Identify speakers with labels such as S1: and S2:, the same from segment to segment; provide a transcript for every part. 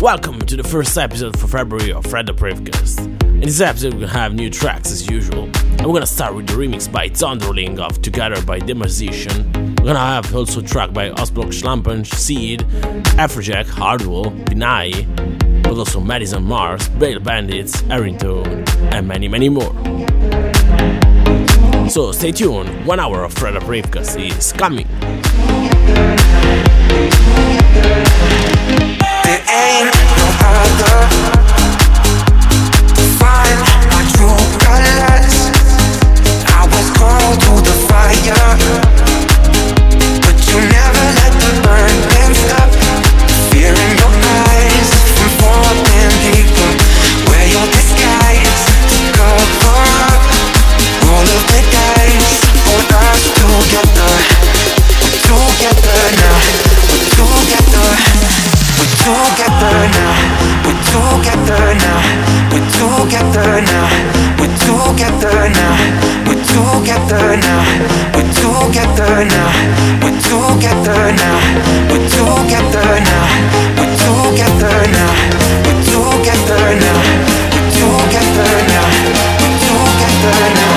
S1: Welcome to the first episode for February of Fred the Privcast. In this episode, we're gonna have new tracks as usual. And we're gonna start with the remix by Thunderling of Together by The Musician. We're gonna have also track by Ostblockschlampen, Seed, Afrojack, Hardwell, Binai, but also Madison Mars, Bale Bandits, Arrington, and many, many more. So stay tuned, one hour of Fred the Privcast is coming.
S2: Fire, now. We're together now. We're together now. We're together now. We're together now. We're together now. We're together now. We're together now. We're together now. We're together now. We're together now. We're together now.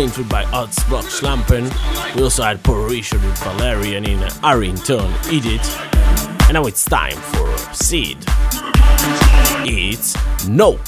S3: Clint Wood by Ostblockschlampen. We also had Porisha with Valerian in Arrington Edit. And now it's time for Seed. It's No.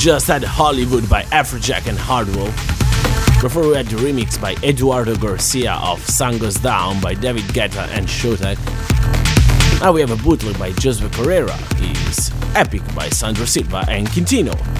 S3: Just
S4: had Hollywood by Afrojack and Hardwell. Before we had the remix by Eduardo Garcia of Sun Goes Down by David Guetta and Showtek. Now we have a bootleg by Joseph Carrera. He's Epic by Sandro Silva and Quintino.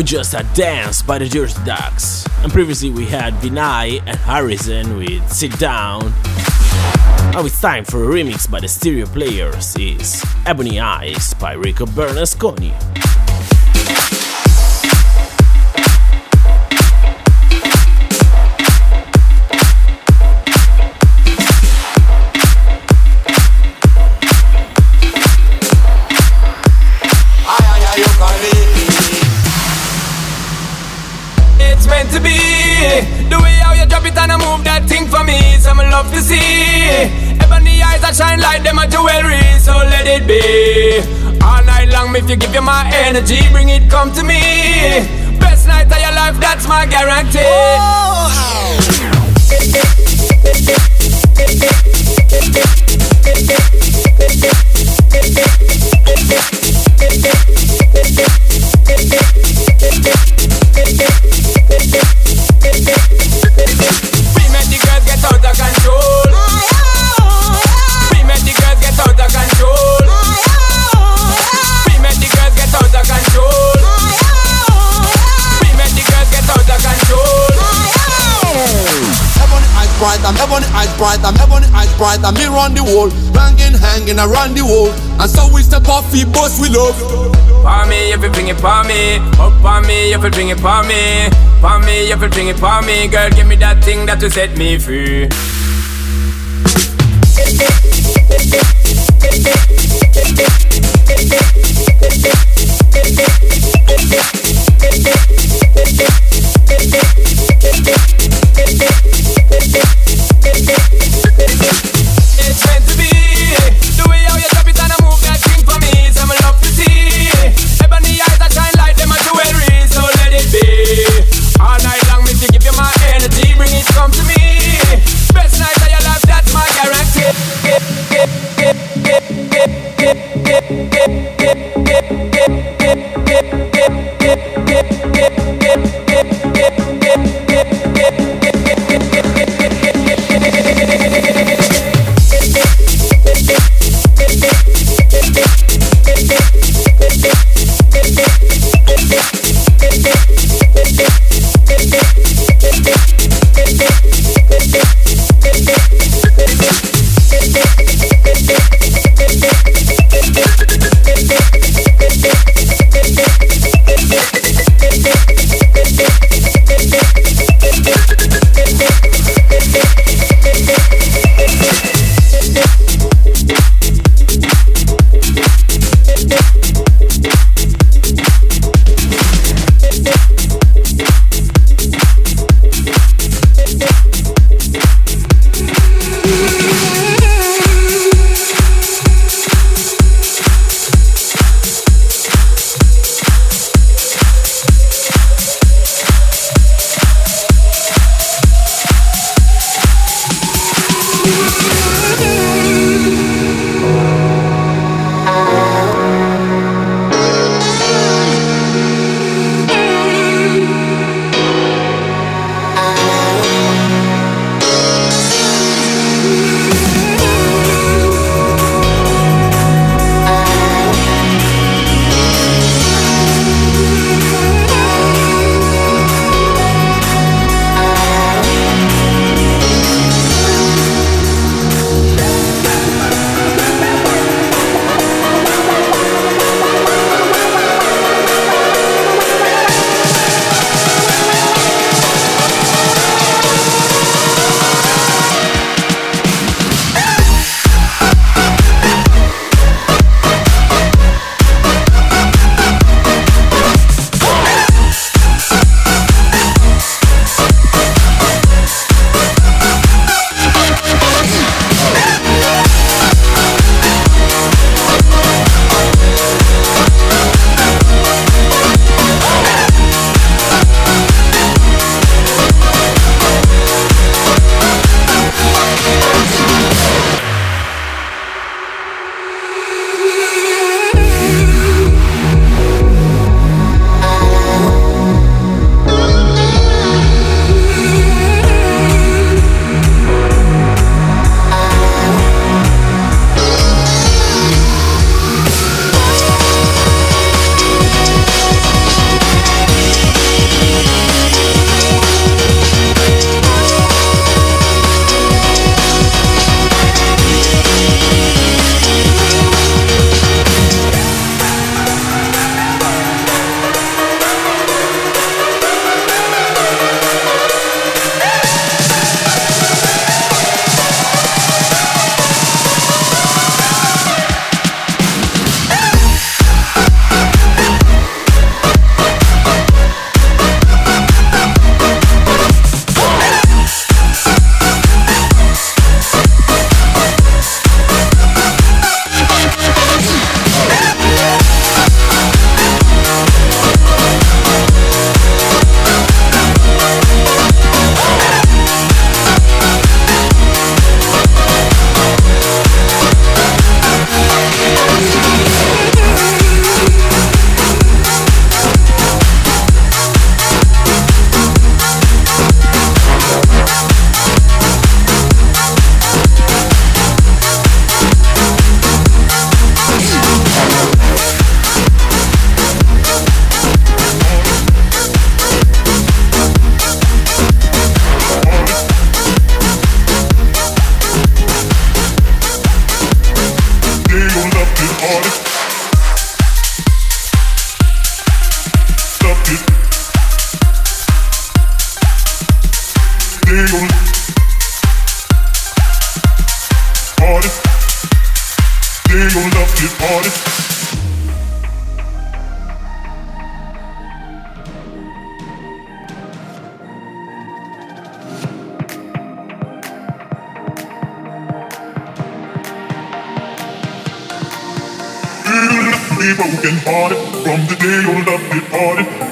S5: we just had Dance by the Jersey Ducks, and previously we had Vinai and Harrison with Sit Down. Now it's time for a remix by the Stereo Players, is Ebony Eyes by Rico Bernasconi.
S6: love to see. Ebony eyes that shine like them a jewelry, so let it be. All night long, if you give you my energy, bring it come to me. Best night of your life, that's my guarantee. Oh get out of control. We make the girls get control. We make the girls get control. We make the girls get
S7: eyes bright, I'm eyes bright, I'm eyes bright, I'm here on the wall, banging, hanging around the wall, and so we step off, we boss we love.
S6: Pa me, if you bring it pa me. Up on me, if you bring it pa me. Pa me, if you bring it pa me. Girl, give me that thing that will set me free.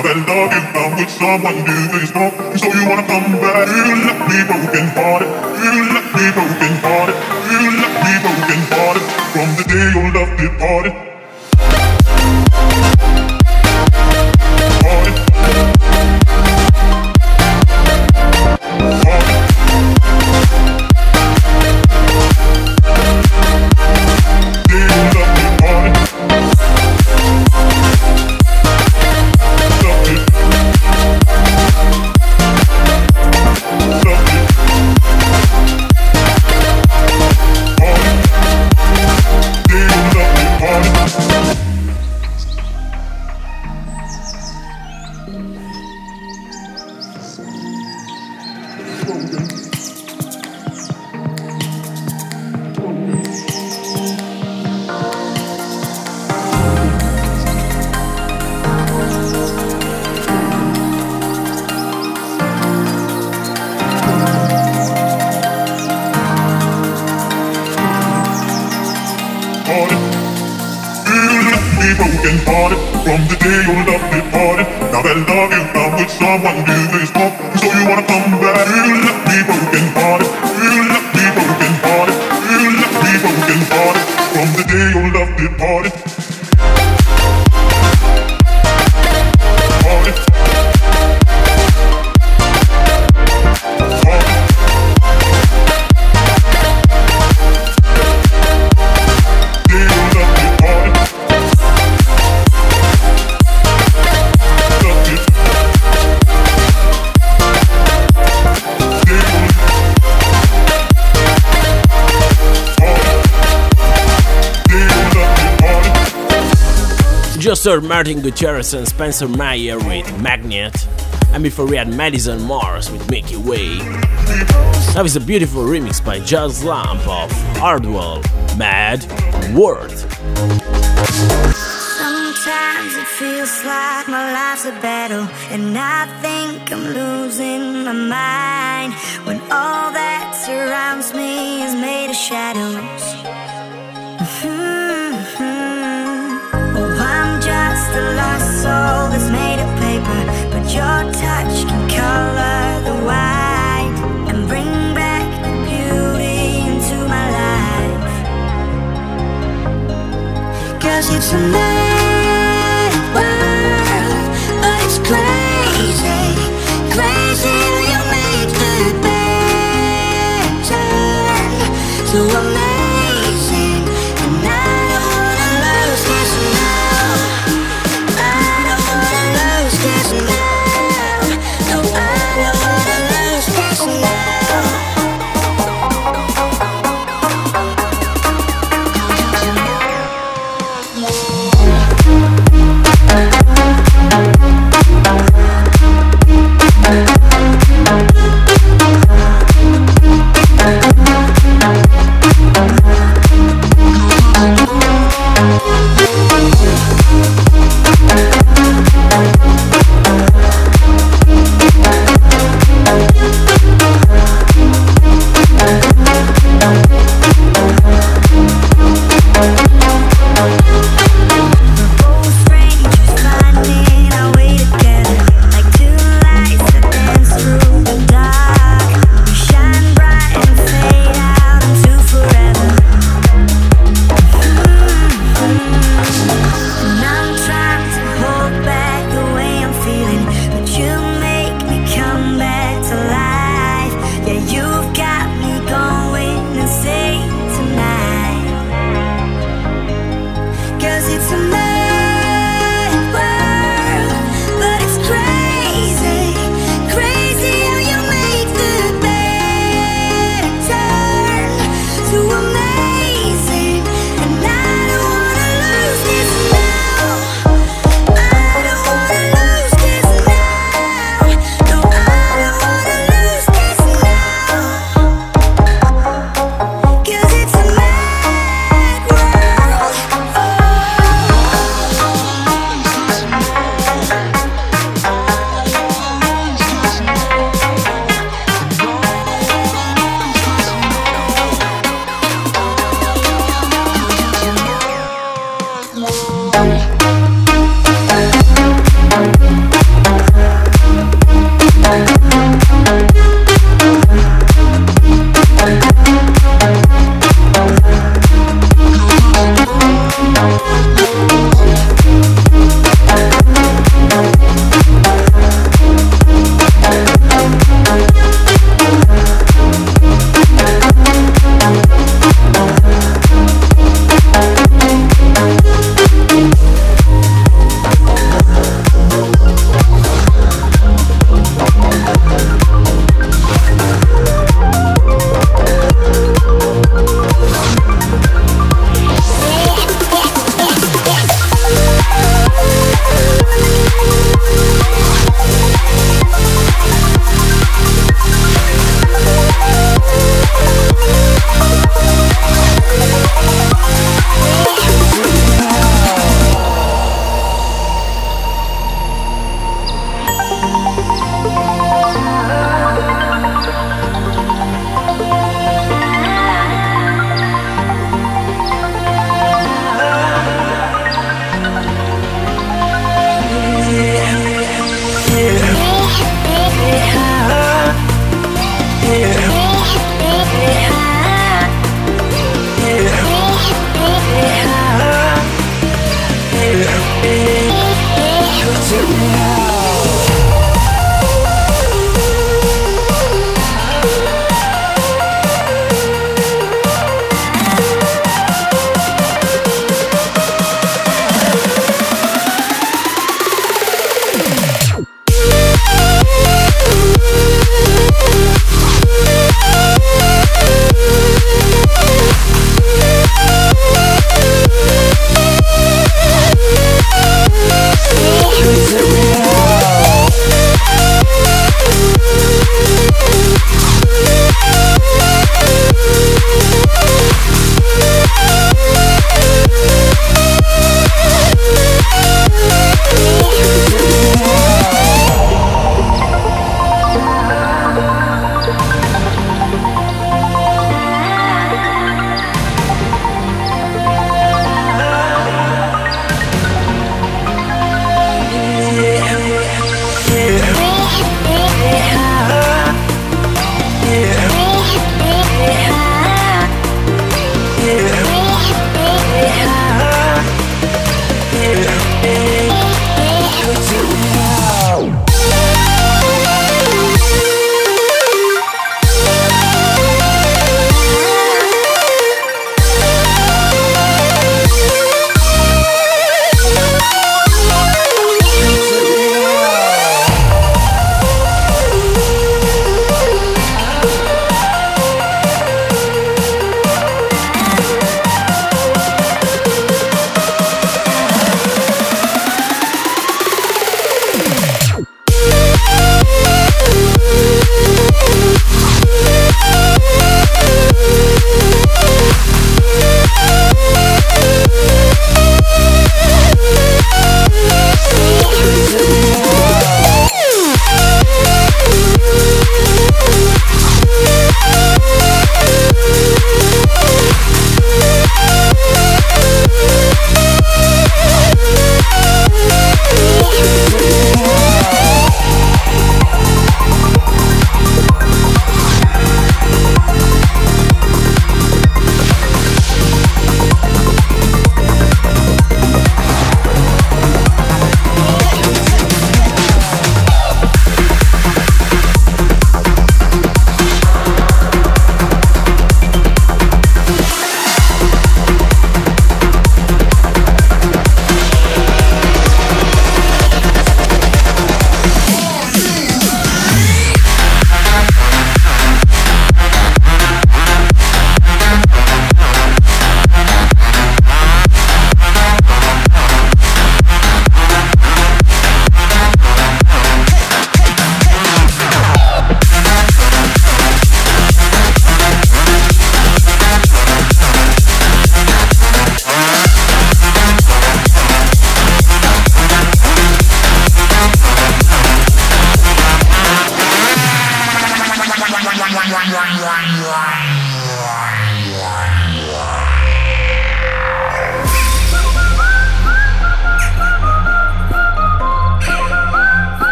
S8: Now that love is found with someone new is gone, so you wanna come back. You left me broken hearted. You left me broken hearted. You left me broken hearted from the day your love departed.
S1: Just heard Martin Gutierrez and Spencer Meyer with Magnet, and before we had Madison Mars with Milky Way. That was a beautiful remix by Jazz Lamp of Hardwell, Mad World.
S9: Sometimes it feels like my life's a battle, and I think I'm losing my mind when all that surrounds me is made of shadows. A lost soul that's made of paper, but your touch can color the white and bring back the beauty into my life. Cause it's a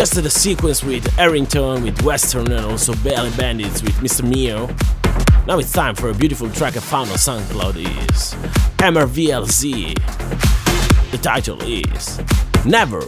S1: just the sequence with Errington, with Western, and also Belly Bandits with Mr. Mio. Now it's time for a beautiful track I found on SoundCloud is MRVLZ. The title is Never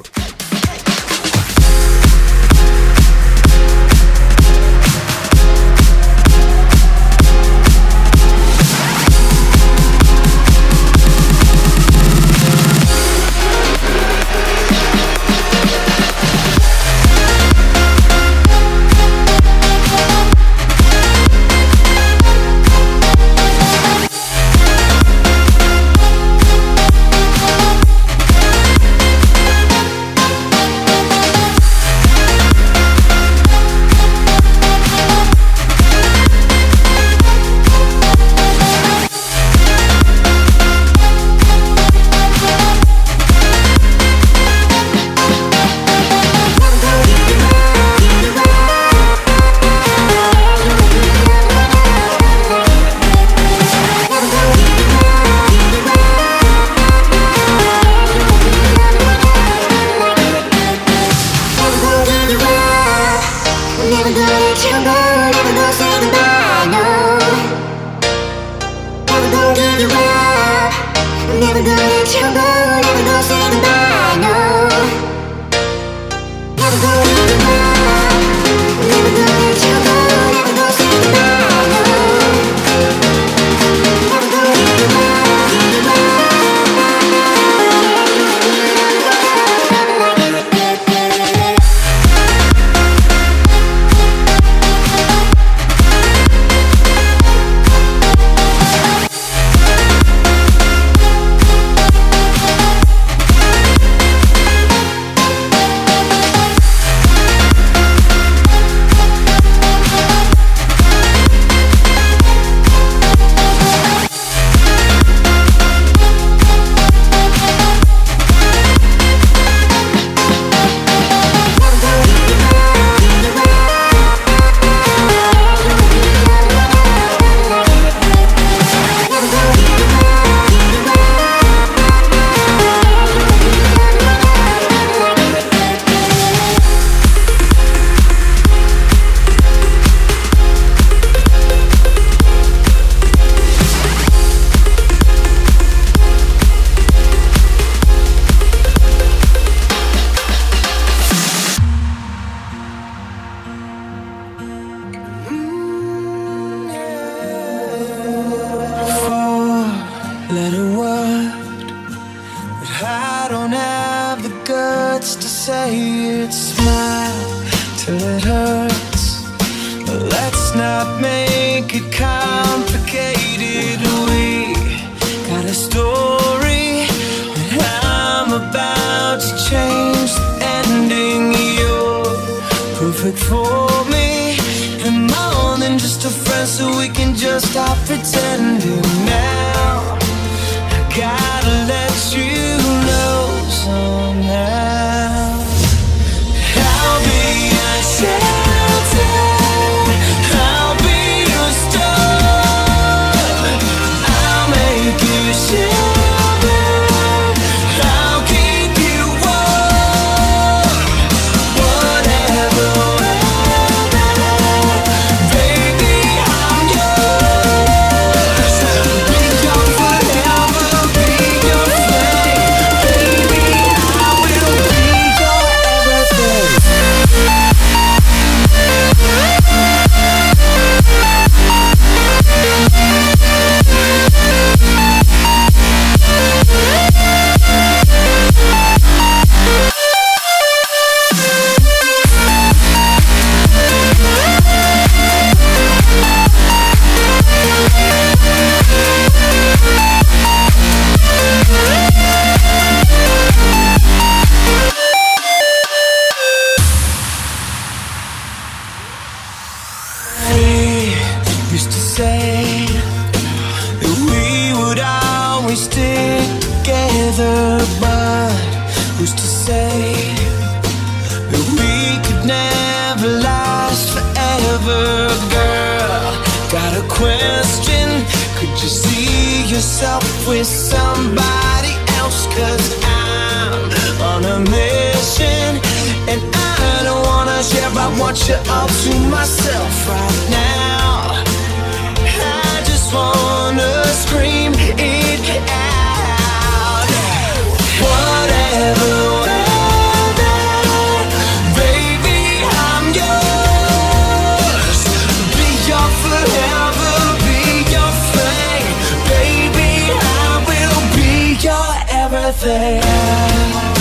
S6: everything.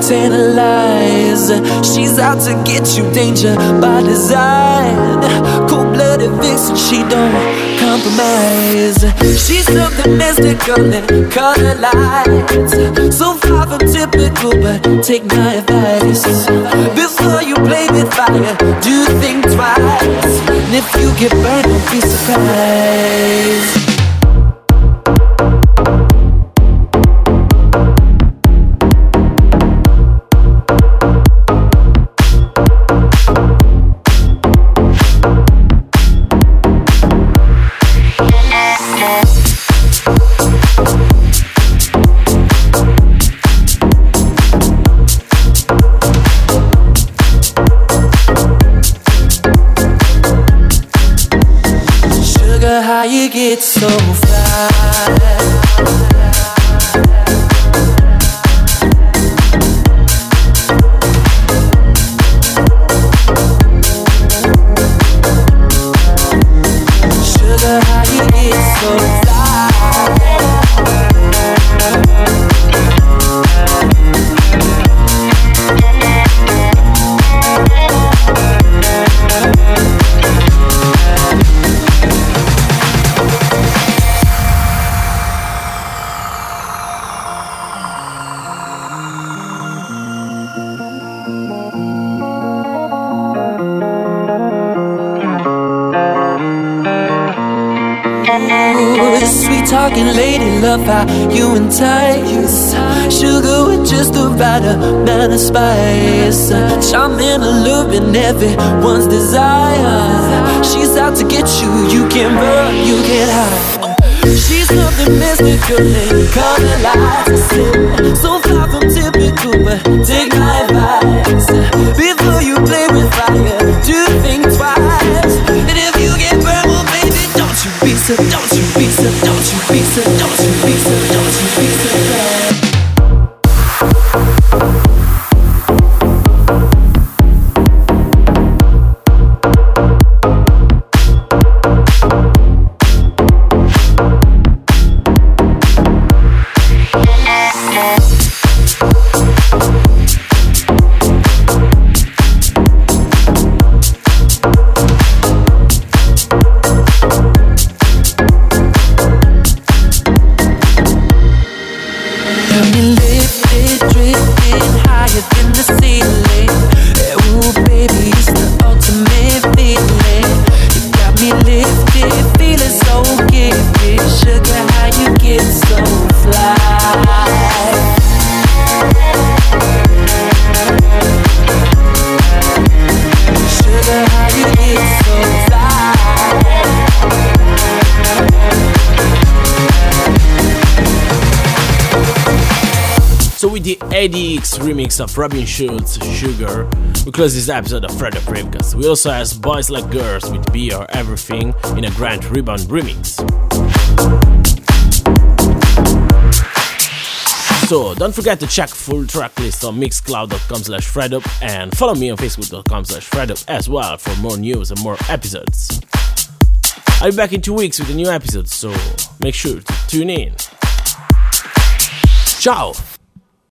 S3: Tantalize. She's out to get you, danger by design. Cold blooded vixen, she don't compromise. She's something mystical and color lights. So far from typical, but take my advice. Before you play with fire, do think twice. And if you get burned, don't be surprised. So how you entice. Sugar with just the right amount of spice. Charming, alluring, everyone's desire. She's out to get you, you can't run, you can hide. She's something mystical and color lights. So far from typical, but take my
S5: Of Robin Schulz, Sugar, we close this episode of Fred of Rivkas. We also have Boys Like Girls with Be Your Everything in a Grand Rebound remix. So don't forget to check full track list on mixcloud.com slash fredup and follow me on facebook.com slash fredup as well for more news and more episodes. I'll be back in two weeks with a new episode, so make sure to tune in. Ciao!